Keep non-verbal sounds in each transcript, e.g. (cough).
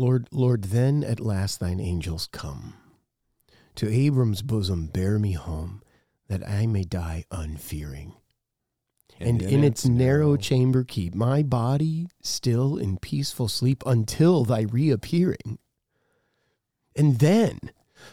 Lord, Lord, then at last thine angels come. To Abram's bosom bear me home, that I may die unfearing. And, in, its narrow chamber keep my body still in peaceful sleep until thy reappearing. And then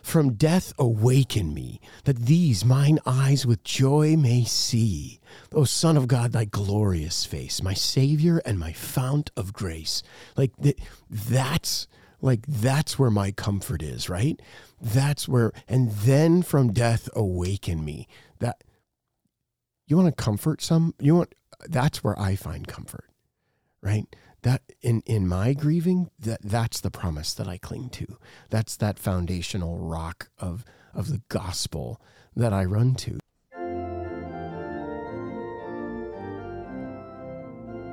from death awaken me, that these mine eyes with joy may see. O Son of God, thy glorious face, my Savior and my fount of grace. Like th- that's like that's where my comfort is, right? That's where and then from death awaken me. That you want to comfort some you want that's where I find comfort. Right? That in in my grieving that that's the promise that I cling to. That's that foundational rock of of the gospel that I run to.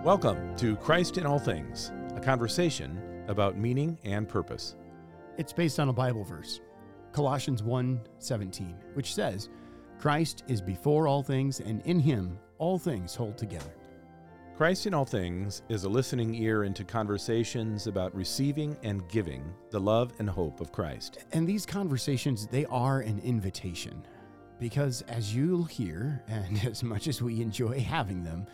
Welcome to Christ in All Things, a conversation about meaning and purpose. It's based on a Bible verse, Colossians 1:17, which says, "Christ is before all things and in him all things hold together." Christ in All Things is a listening ear into conversations about receiving and giving the love and hope of Christ. And these conversations, they are an invitation. Because as you'll hear, and (laughs) as much as we enjoy having them,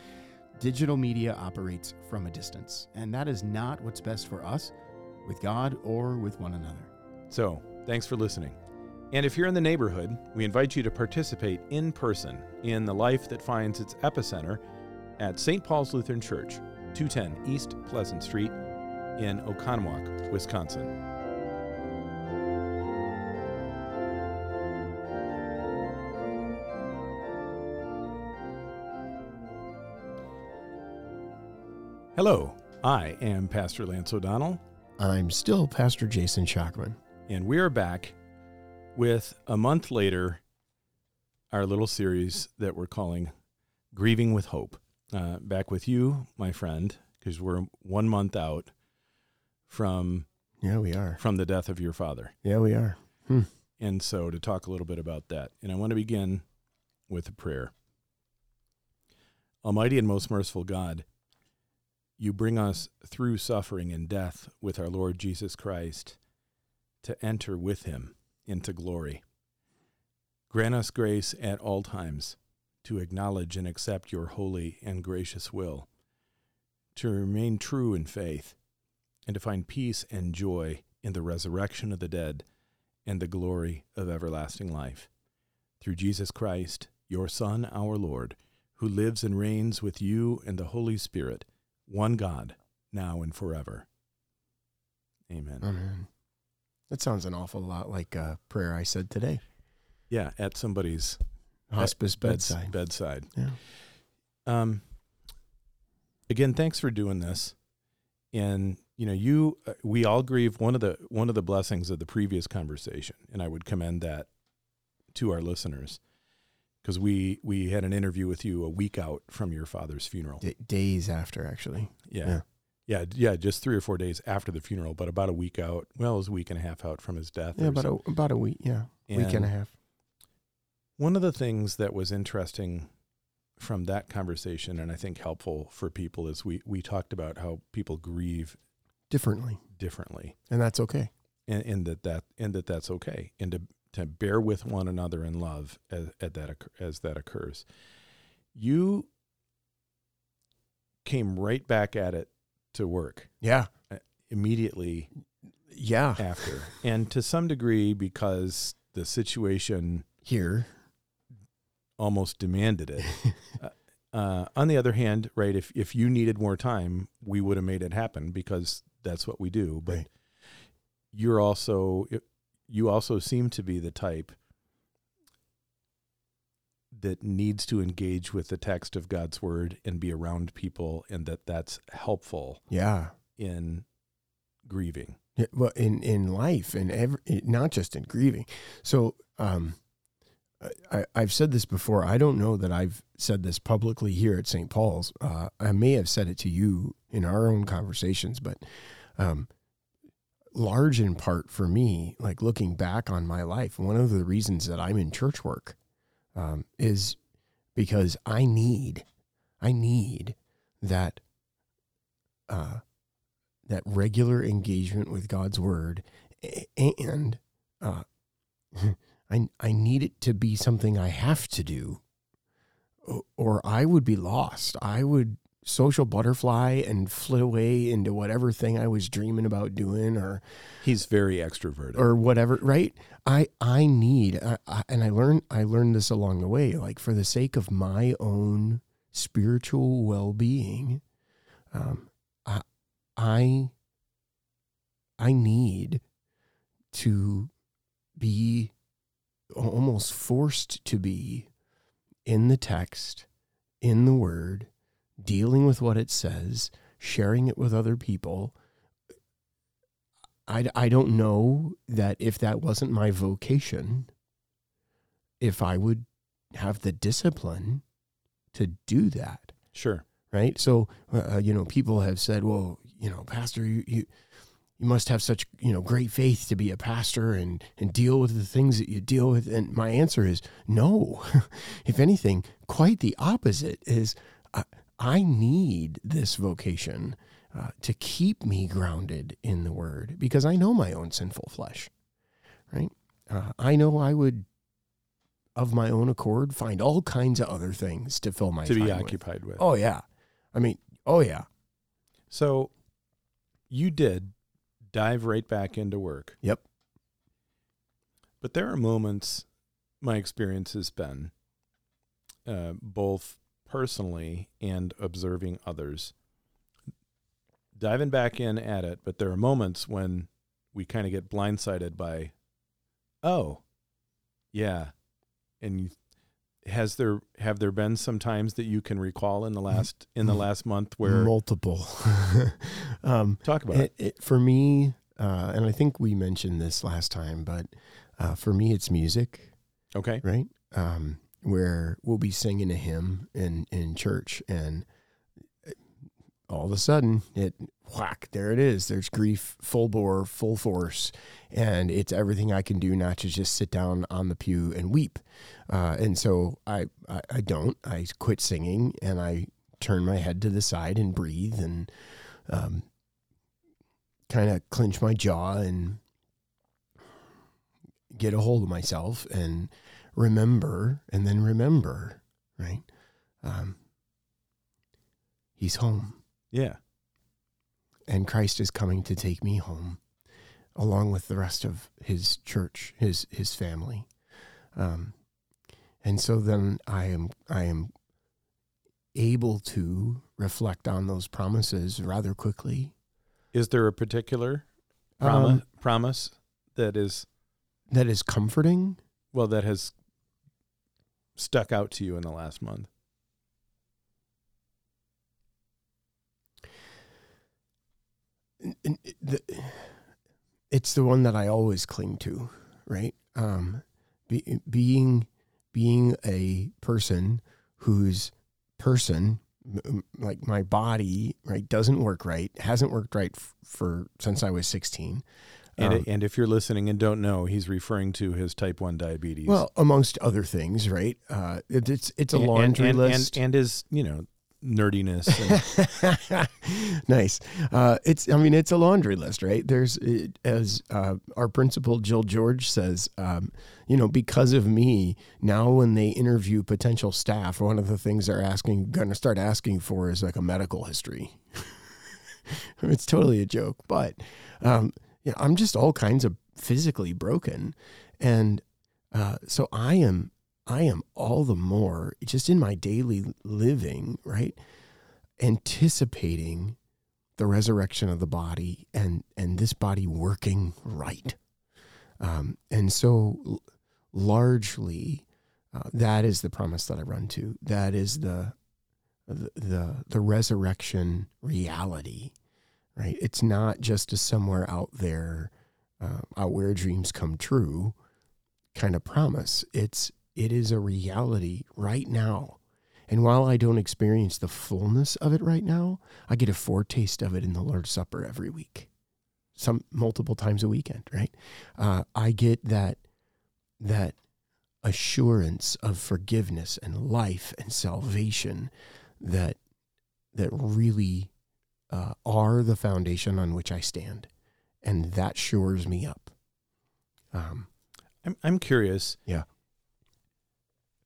digital media operates from a distance. And that is not what's best for us, with God, or with one another. So, thanks for listening. And if you're in the neighborhood, we invite you to participate in person in the life that finds its epicenter at St. Paul's Lutheran Church, 210 East Pleasant Street in Oconomowoc, Wisconsin. Hello, I am Pastor Lance O'Donnell. I'm still Pastor Jason Schockman. And we are back with a month later our little series that we're calling Grieving with Hope uh, back with you, my friend, because we're one month out from yeah we are from the death of your father. Yeah, we are. Hmm. And so to talk a little bit about that, and I want to begin with a prayer. Almighty and most merciful God, you bring us through suffering and death with our Lord Jesus Christ to enter with him into glory. Grant us grace at all times to acknowledge and accept your holy and gracious will, to remain true in faith, and to find peace and joy in the resurrection of the dead and the glory of everlasting life. Through Jesus Christ, your Son, our Lord, who lives and reigns with you and the Holy Spirit, one God, now and forever. Amen. Amen. That sounds an awful lot like a prayer I said today. Yeah, at somebody's hospice bedside. bedside. Yeah. Um. Again, thanks for doing this, and you know, you uh, we all grieve one of the one of the blessings of the previous conversation, and I would commend that to our listeners because we we had an interview with you a week out from your father's funeral, D- days after, actually. Yeah. yeah. Yeah, yeah, just three or four days after the funeral, but about a week out. Well, it was a week and a half out from his death. Yeah, about a, about a week. Yeah, and week and a half. One of the things that was interesting from that conversation, and I think helpful for people, is we we talked about how people grieve differently, differently, and that's okay, and, and that that and that that's okay, and to to bear with one another in love as, as that as that occurs. You came right back at it to work. Yeah, uh, immediately. Yeah, after, and to some degree because the situation here almost demanded it. (laughs) uh, uh, on the other hand, right, if if you needed more time, we would have made it happen because that's what we do. But right. you're also you also seem to be the type that needs to engage with the text of God's word and be around people, and that that's helpful. Yeah, in grieving. Yeah, well, in in life, and every not just in grieving. So, um, I, have said this before. I don't know that I've said this publicly here at St. Paul's. Uh, I may have said it to you in our own conversations, but um, large in part for me, like looking back on my life, one of the reasons that I'm in church work um, is because I need, I need that, uh, that regular engagement with God's word, and uh, (laughs) I I need it to be something I have to do, or I would be lost. I would social butterfly and flit away into whatever thing I was dreaming about doing, or he's very extroverted, or whatever. Right? I I need, I, I, and I learned I learned this along the way. Like for the sake of my own spiritual well being, um, I I I need to be almost forced to be in the text, in the word, dealing with what it says, sharing it with other people. I, I don't know that if that wasn't my vocation, if I would have the discipline to do that. Sure. Right. So, uh, you know, people have said, well, you know, Pastor, you, you, you must have such you know great faith to be a pastor and and deal with the things that you deal with. And my answer is no. (laughs) If anything quite the opposite is i, I need this vocation uh, to keep me grounded in the word because i know my own sinful flesh right? Uh, i know i would of my own accord find all kinds of other things to fill my to be occupied with. with. Oh yeah. I mean oh yeah. So you did dive right back into work. Yep. But there are moments, my experience has been, uh, both personally and observing others, diving back in at it. But there are moments when we kind of get blindsided by, oh, yeah, and has there have there been some times that you can recall in the last in the last month where multiple. (laughs) Um, talk about it, it. it for me uh, and i think we mentioned this last time but uh, for me it's music. Okay. Right? Um, where we'll be singing a hymn in in church and all of a sudden it whack there it is. There's grief full bore full force and it's everything i can do not to just sit down on the pew and weep. Uh, and so I, I, I don't. I quit singing and i turn my head to the side and breathe and um, kind of clench my jaw and get a hold of myself and remember and then remember right? Um, he's home yeah. And Christ is coming to take me home along with the rest of his church, his his family. Um, and so then I am I am able to reflect on those promises rather quickly. Is there a particular promise, um, promise that is that is comforting? Well, that has stuck out to you in the last month. It's the one that I always cling to, right? Um, be, being being a person whose person like my body right doesn't work right hasn't worked right f- for since I was 16 and, um, and if you're listening and don't know, he's referring to his type one diabetes. Well, amongst other things, right? Uh, it, it's it's a laundry and, and, list, and, and his you know nerdiness. (laughs) nice. Uh, it's, I mean, it's a laundry list, right? There's, as uh, our principal Jill George says, um, you know, because of me, now when they interview potential staff, one of the things they're asking, going to start asking for is like a medical history. (laughs) it's totally a joke, but um, I'm just all kinds of physically broken, and uh, so I am I am all the more just in my daily living, right? Anticipating the resurrection of the body and and this body working right. Um, and so largely uh, that is the promise that I run to. That is the the the, the resurrection reality, right? It's not just a somewhere out there, uh, out where dreams come true kind of promise. It's it is a reality right now. And while I don't experience the fullness of it right now, I get a foretaste of it in the Lord's Supper every week, some multiple times a weekend, right? Uh, I get that that assurance of forgiveness and life and salvation that that really uh, are the foundation on which I stand, and that shores me up. Um, I'm I'm curious. Yeah.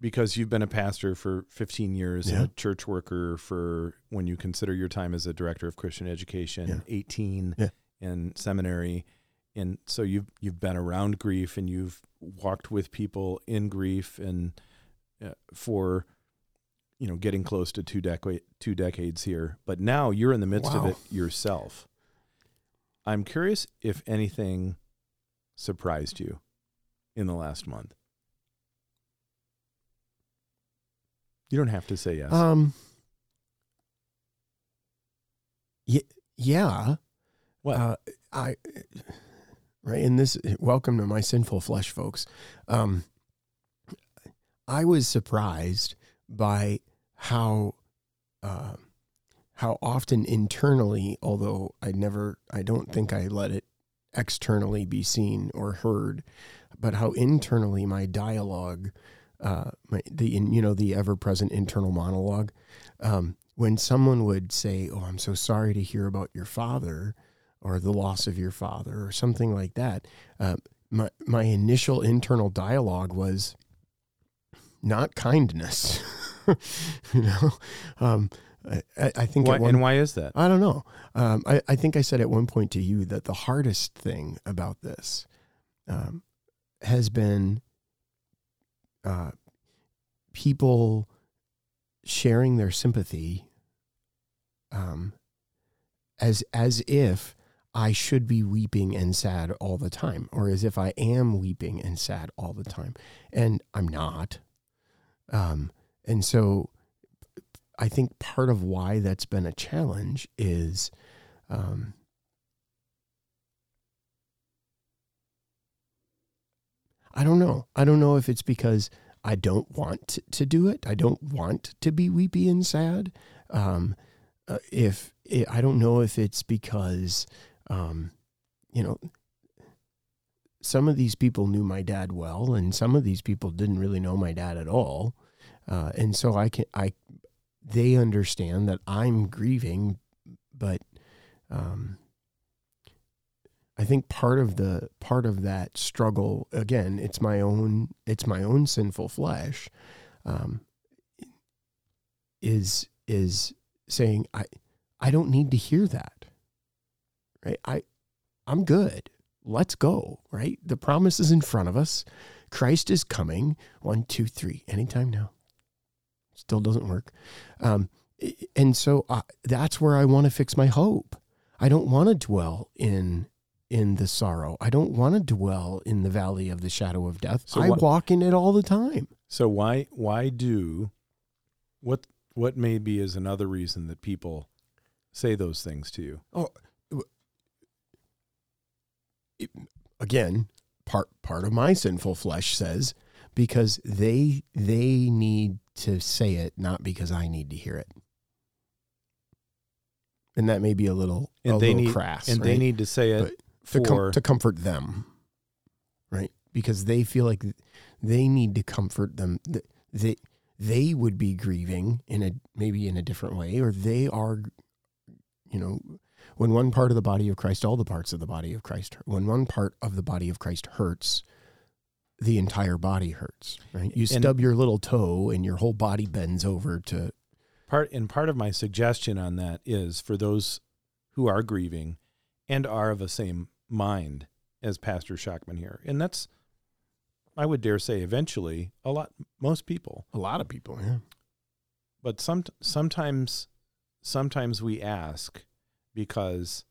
Because you've been a pastor for 15 years Yeah. and a church worker for when you consider your time as a director of Christian education, Yeah. 18 Yeah. in seminary. And so you've you've been around grief and you've walked with people in grief and uh, for you know getting close to two decade two decades here. But now you're in the midst of it yourself. I'm curious if anything surprised you in the last month? You don't have to say yes. um, y- yeah. what? Uh, I right in this. Welcome to my sinful flesh, folks. Um, I was surprised by how uh, how often internally, although I never, I don't think I let it externally be seen or heard, but how internally my dialogue, uh, my, the in, you know the ever present internal monologue, um, when someone would say, "Oh, I'm so sorry to hear about your father," or the loss of your father, or something like that, uh, my my initial internal dialogue was not kindness. (laughs) you know, um, I, I I think why, one and why is that? I don't know. Um, I, I think I said at one point to you that the hardest thing about this um, has been uh, people sharing their sympathy um, as as if I should be weeping and sad all the time, or as if I am weeping and sad all the time, and I'm not. Um, and so I think part of why that's been a challenge is um, I don't know. I don't know if it's because I don't want to, do it. I don't want to be weepy and sad. Um, uh, if it, I don't know if it's because, um, you know, some of these people knew my dad well, and some of these people didn't really know my dad at all. Uh, and so I can I they understand that I'm grieving, but um, I think part of the part of that struggle again, it's my own it's my own sinful flesh, um, is is saying I I don't need to hear that, right? I I'm good. Let's go, right? The promise is in front of us. Christ is coming. One, two, three. Anytime now still doesn't work. Um, and so uh, that's where I want to fix my hope. I don't want to dwell in in the sorrow. I don't want to dwell in the valley of the shadow of death. So I what- walk in it all the time. So why why do what what maybe is another reason that people say those things to you? Oh, again, part part of my sinful flesh says because they they need to say it not because I need to hear it. And that may be a little And a they little need crass, and they need to say it to, com- to comfort them, right? Because they feel like they need to comfort them. Th- They they would be grieving in a maybe in a different way, or they are, you know, when one part of the body of Christ, all the parts of the body of Christ, when one part of the body of Christ hurts, the entire body hurts, right? You And- stub your little toe, and your whole body bends over to part and part of my suggestion on that is for those who are grieving and are of the same mind as Pastor Schockman here. And that's I would dare say eventually a lot most people. a lot of people. Yeah, But some sometimes sometimes we ask because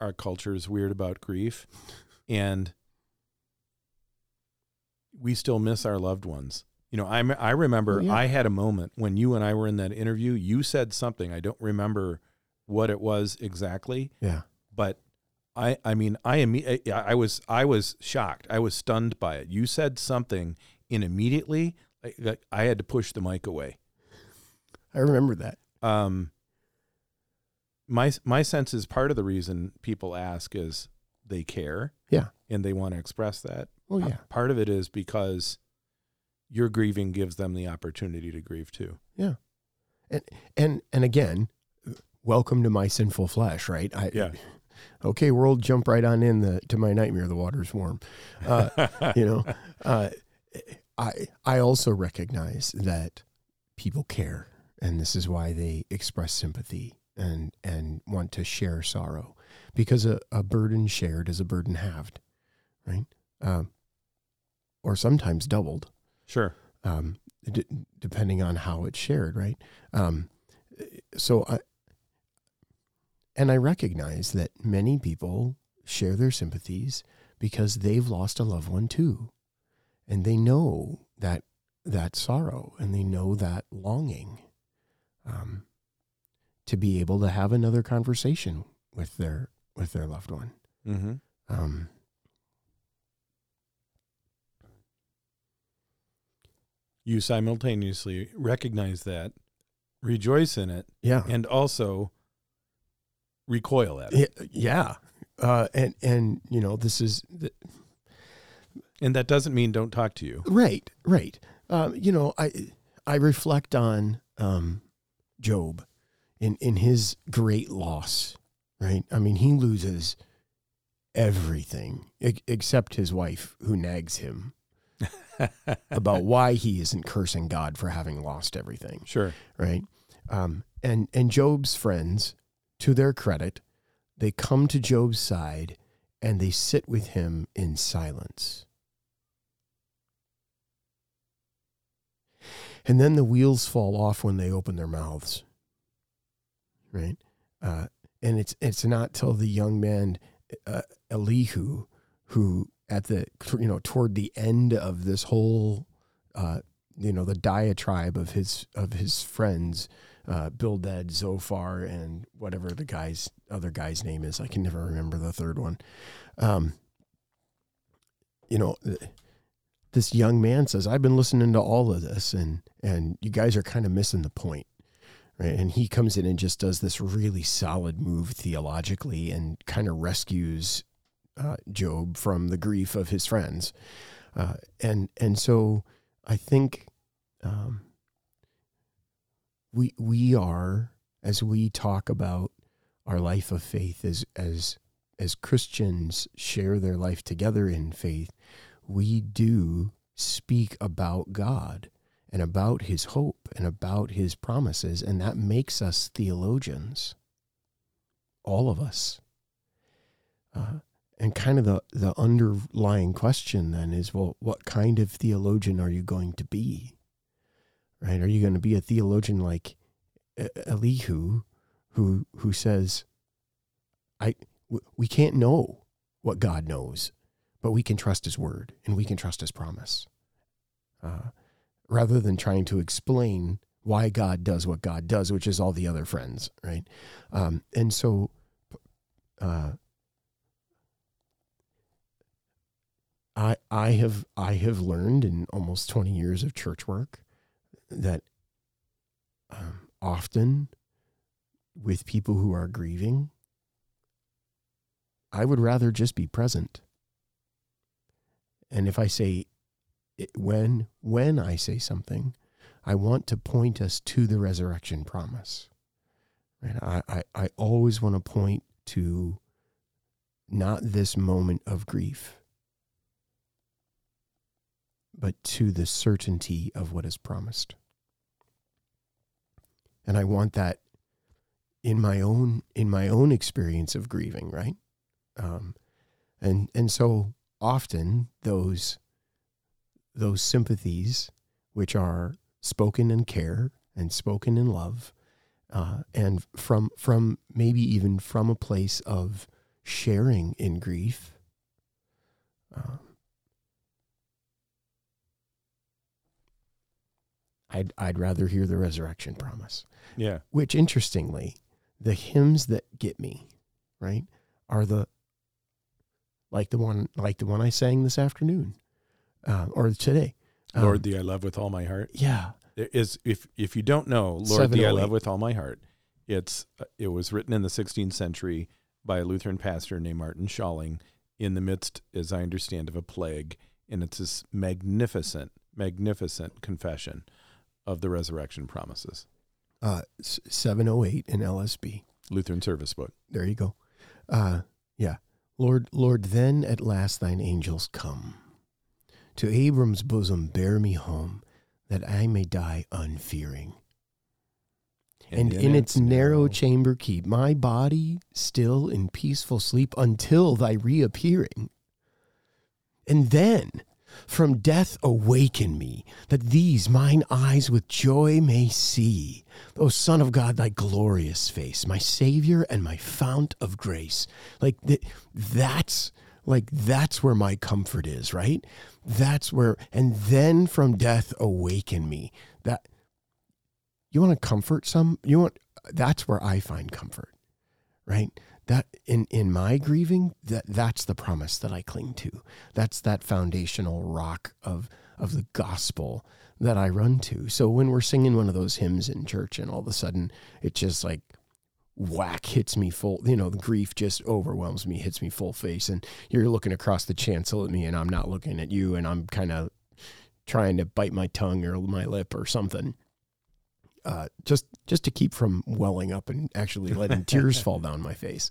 our culture is weird about grief (laughs) and we still miss our loved ones. You know, I I remember yeah. I had a moment when you and I were in that interview. You said something. I don't remember what it was exactly, yeah. but I I mean I imme- I was I was shocked. I was stunned by it. You said something and immediately like, like, I had to push the mic away. I remember that. Um my my sense is part of the reason people ask is they care. Yeah. And they want to express that. Oh Pa- yeah, Part of it is because your grieving gives them the opportunity to grieve too. Yeah. And and and again welcome to my sinful flesh, right? I, Yeah. Okay, world, jump right on in the to my nightmare. The water's warm. Uh, (laughs) you know, uh, I I also recognize that people care, and this is why they express sympathy and and want to share sorrow, because a, a burden shared is a burden halved, right? Um, or sometimes doubled Sure. um, d- depending on how it's shared, right? Um, so, I, and I recognize that many people share their sympathies because they've lost a loved one too, and they know that that sorrow and they know that longing um, to be able to have another conversation with their with their loved one. Mm-hmm. Um, You simultaneously recognize that, rejoice in it, yeah, and also recoil at it. yeah. Uh, and and you know this is the, And that doesn't mean don't talk to you. Right, right. Um, you know, I I reflect on um, Job in in his great loss. Right. I mean, he loses everything except his wife, who nags him (laughs) about why he isn't cursing God for having lost everything. Sure. Right. Um, and and Job's friends, to their credit, they come to Job's side and they sit with him in silence. And then the wheels fall off when they open their mouths. Right? Uh, and it's it's not till the young man uh, Elihu who at the you know toward the end of this whole uh, you know the diatribe of his of his friends uh, Bildad, Zophar, and whatever the guy's other guy's name is. I can never remember the third one. Um, you know, this young man says, "I've been listening to all of this, and and you guys are kind of missing the point." Right? And he comes in and just does this really solid move theologically and kind of rescues uh, Job from the grief of his friends. Uh, and and so I think um, we we are as we talk about our life of faith as as as Christians share their life together in faith, we do speak about God and about his hope and about his promises and that makes us theologians all of us. Uh, and kind of the, the underlying question then is well what kind of theologian are you going to be right? Are you going to be a theologian like elihu who who says i we can't know what god knows but we can trust his word and we can trust his promise. Uh, rather than trying to explain why god does what god does which is all the other friends right? Um, and so uh, I I have I have learned in almost twenty years of church work that um, often with people who are grieving, I would rather just be present. And if I say when when I say something, I want to point us to the resurrection promise. I, I, I always want to point to not this moment of grief but to the certainty of what is promised. And I want that in my own in my own experience of grieving, right? Um, and and so often those those sympathies, which are spoken in care and spoken in love, uh, and from from maybe even from a place of sharing in grief. Um, I'd I'd rather hear the resurrection promise. Yeah. Which interestingly, the hymns that get me, right, are the like the one like the one I sang this afternoon, uh, or today. Um, Lord, thee I love with all my heart. yeah, There is if if you don't know, Lord, thee I love with all my heart. It's uh, it was written in the 16th century by a Lutheran pastor named Martin Schalling in the midst, as I understand, of a plague, and it's this magnificent, magnificent confession of the resurrection promises. uh, seven oh eight in LSB. Lutheran Service Book. There you go. Uh, yeah. Lord, Lord, then at last thine angels come. To Abram's bosom bear me home, that I may die unfearing. And, in, its, narrow chamber keep my body still in peaceful sleep until thy reappearing. And then from death awaken me, that these mine eyes with joy may see. O Son of God, thy glorious face, my Savior and my fount of grace. Like th- that's like that's where my comfort is, right? That's where and then from death awaken me. That you want to comfort some you want that's where I find comfort. Right? That in in my grieving that that's the promise that I cling to. That's that foundational rock of of the gospel that I run to. So when we're singing one of those hymns in church and all of a sudden it just like whack hits me full you know the grief just overwhelms me hits me full face and you're looking across the chancel at me and i'm not looking at you and i'm kind of trying to bite my tongue or my lip or something uh, just just to keep from welling up and actually letting (laughs) tears fall down my face,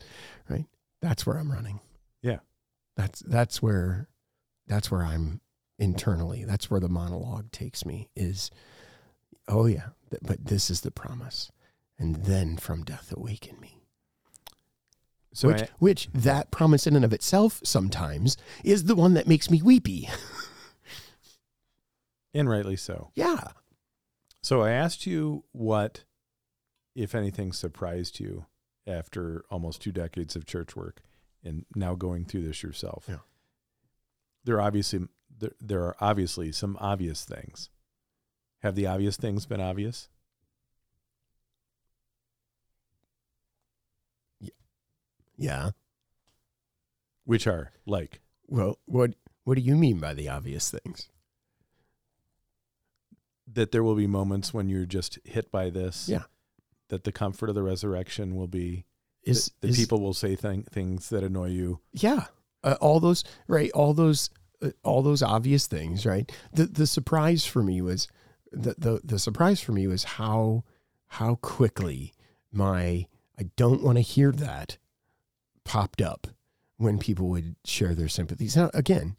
right? That's where I'm running. Yeah, that's that's where that's where I'm internally. That's where the monologue takes me. Is oh yeah, th- but this is the promise, and then from death awaken me. So which, I, which that promise in and of itself sometimes is the one that makes me weepy. (laughs) and rightly so. Yeah. So I asked you what, if anything, surprised you after almost two decades of church work and now going through this yourself. Yeah. There are obviously there, there are obviously some obvious things. Have the obvious things been obvious? Yeah. Which are like? Well, what what do you mean by the obvious things? That there will be moments when you're just hit by this. Yeah. That the comfort of the resurrection will be is the, is, people will say th- things that annoy you. Yeah. Uh, all those right, all those uh, all those obvious things, right? The the surprise for me was the the the surprise for me was how how quickly my I don't want to hear that popped up when people would share their sympathies. Now again,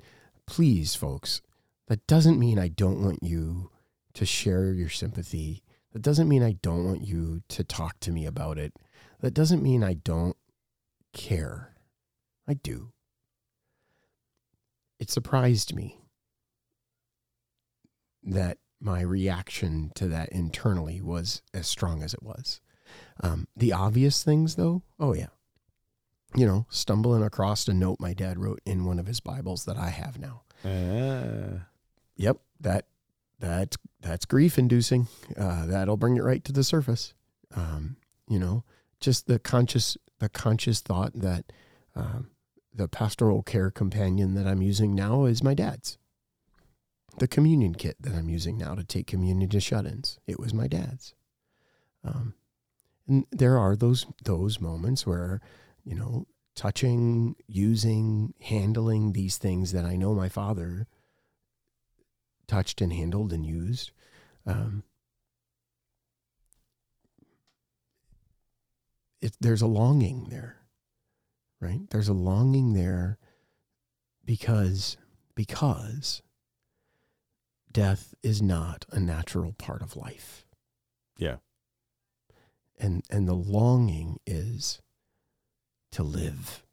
please folks, that doesn't mean I don't want you to share your sympathy. That doesn't mean I don't want you to talk to me about it. That doesn't mean I don't care. I do. It surprised me that my reaction to that internally was as strong as it was. Um, the obvious things, though, oh, yeah. You know, stumbling across a note my dad wrote in one of his Bibles that I have now. Uh. Yep, that that's that's grief inducing. Uh, that'll bring it right to the surface. Um, you know, just the conscious the conscious thought that um, the pastoral care companion that I'm using now is my dad's. The communion kit that I'm using now to take communion to shut-ins, it was my dad's. Um, and there are those those moments where, you know, touching, using, handling these things that I know my father touched and handled and used. Um, it, there's a longing there, right? There's a longing there because because death is not a natural part of life. Yeah. And and the longing is to live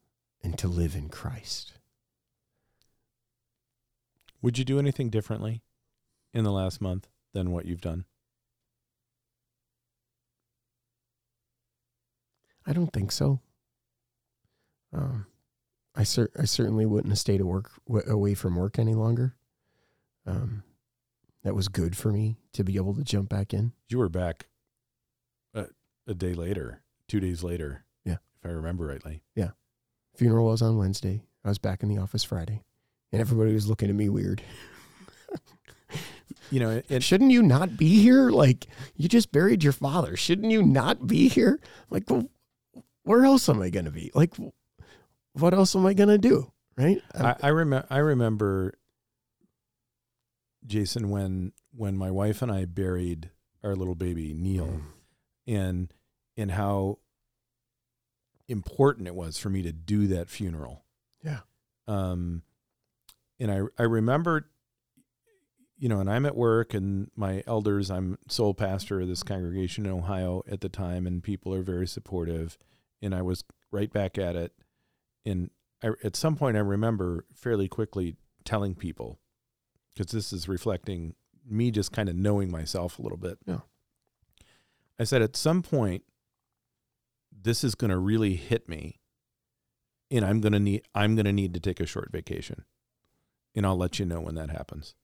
and to live in Christ. Would you do anything differently in the last month than what you've done? I don't think so. Um, I cer- I certainly wouldn't have stayed work w- away from work any longer. Um, that was good for me to be able to jump back in. You were back a, a day later, two days later. Yeah, if I remember rightly. Yeah, funeral was on Wednesday. I was back in the office Friday and everybody was looking at me weird. (laughs) you know, shouldn't you not be here? Like you just buried your father. Shouldn't you not be here? Like, well, where else am I going to be? Like, what else am I going to do? Right? I, I remember. I remember, Jason, when when my wife and I buried our little baby Neil, mm. and and how important it was for me to do that funeral. Yeah. Um, and I I remember, you know, and I'm at work, and my elders. I'm sole pastor of this congregation in Ohio at the time, and people are very supportive. And I was right back at it. And I, at some point, I remember fairly quickly telling people, because this is reflecting me just kind of knowing myself a little bit. Yeah. I said, at some point, this is going to really hit me and I'm going to need I'm going to need to take a short vacation. And I'll let you know when that happens.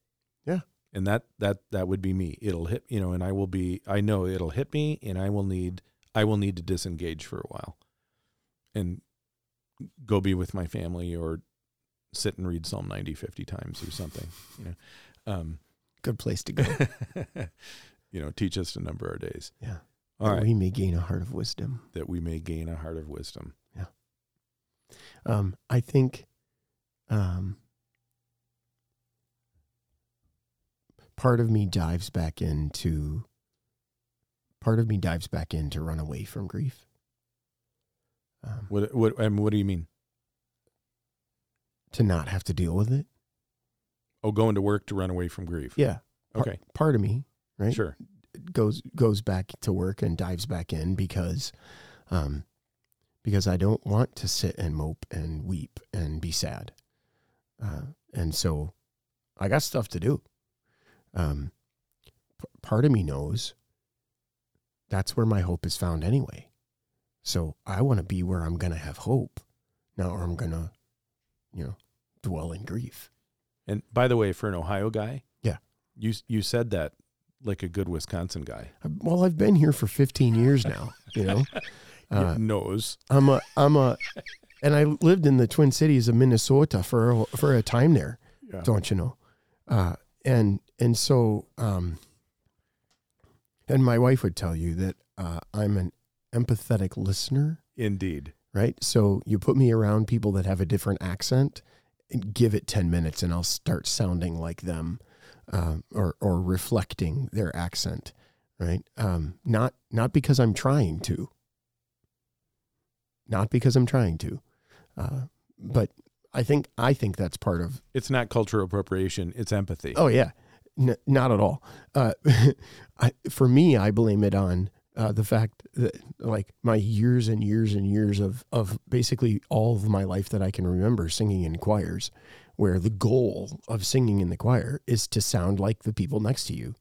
Yeah. And that that that would be me. It'll hit, you know, and I will be I know it'll hit me and I will need I will need to disengage for a while. And go be with my family or sit and read Psalm 90 50 times or something, you know. Um Good place to go. (laughs) you know, teach us to number our days. Yeah. All that right. we may gain a heart of wisdom. that we may gain a heart of wisdom. Yeah. Um, I think um, part of me dives back into part of me dives back in to run away from grief. Um, What what mean, what do you mean? to not have to deal with it. Oh, going to work to run away from grief. Yeah. Okay. Part of me, right? Sure. goes goes back to work and dives back in because um because I don't want to sit and mope and weep and be sad. Uh, and so I got stuff to do. Um p- part of me knows that's where my hope is found anyway. So I want to be where I'm going to have hope, not where I'm going to you know dwell in grief. And by the way, for an Ohio guy, Yeah. you you said that like a good Wisconsin guy. Well, I've been here for 15 years now, you know. (laughs) Uh, knows. I'm a I'm a and I lived in the Twin Cities of Minnesota for a, for a time there, Yeah. don't you know? Uh, and and so um, and my wife would tell you that uh, I'm an empathetic listener, Indeed. right? So you put me around people that have a different accent, and give it ten minutes, and I'll start sounding like them, um, or or reflecting their accent, right? Um, not not because I'm trying to, not because I'm trying to, uh, but I think I think that's part of. It's not cultural appropriation, it's empathy. Oh yeah, N- not at all. Uh, (laughs) I, for me, I blame it on uh, the fact that like my years and years and years of of basically all of my life that I can remember singing in choirs, where the goal of singing in the choir is to sound like the people next to you.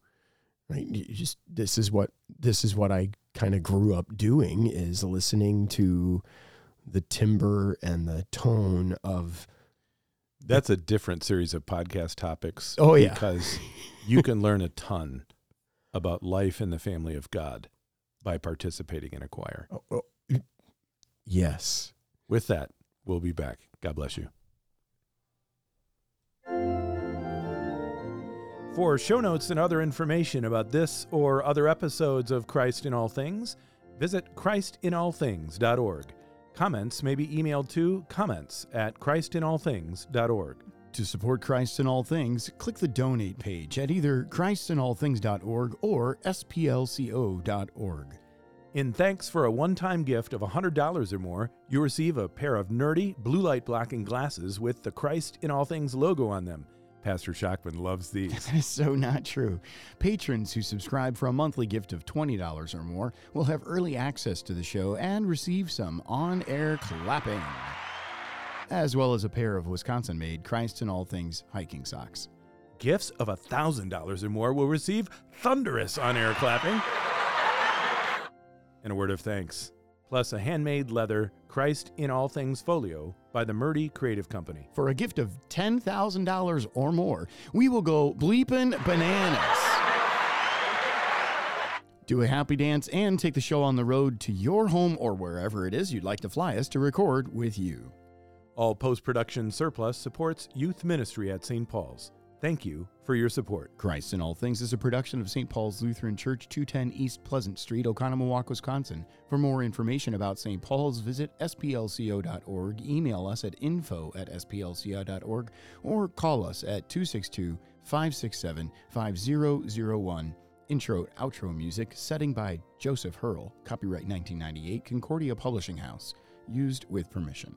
Right? You just this is what this is what I kind of grew up doing is listening to the timbre and the tone of That's a different series of podcast topics. Oh, yeah. Because (laughs) you can learn a ton about life in the family of God by participating in a choir. oh, oh, yes. With that, we'll be back. God bless you. For show notes and other information about this or other episodes of Christ in All Things, visit christinallthings.org. Comments may be emailed to comments at christinallthings.org. To support Christ in All Things, click the donate page at either christinallthings.org or splco.org. In thanks for a one time gift of $100 or more, you receive a pair of nerdy blue light blocking glasses with the Christ in All Things logo on them. Pastor Schockman loves these. (laughs) That is so not true. Patrons who subscribe for a monthly gift of $20 or more will have early access to the show and receive some on air clapping, as well as a pair of Wisconsin made Christ in All Things hiking socks. Gifts of $1,000 or more will receive thunderous on air clapping and a word of thanks, plus a handmade leather Christ in All Things folio by the Murdy Creative Company. For a gift of $10,000 or more, we will go bleeping bananas. Do a happy dance and take the show on the road to your home or wherever it is you'd like to fly us to record with you. All post production surplus supports youth ministry at St. Paul's. Thank you for your support. Christ in All Things is a production of St. Paul's Lutheran Church, 210 East Pleasant Street, Oconomowoc, Wisconsin. For more information about St. Paul's, visit splco.org, email us at info at splco.org, or call us at 262 567 5001. Intro, outro music, setting by Joseph Herl, copyright 1998, Concordia Publishing House. used with permission.